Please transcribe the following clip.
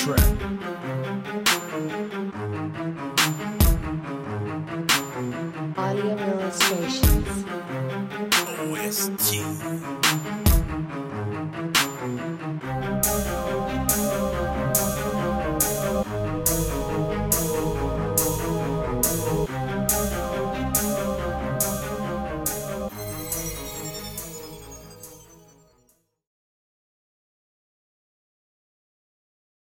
track. Audio illustrations. OST.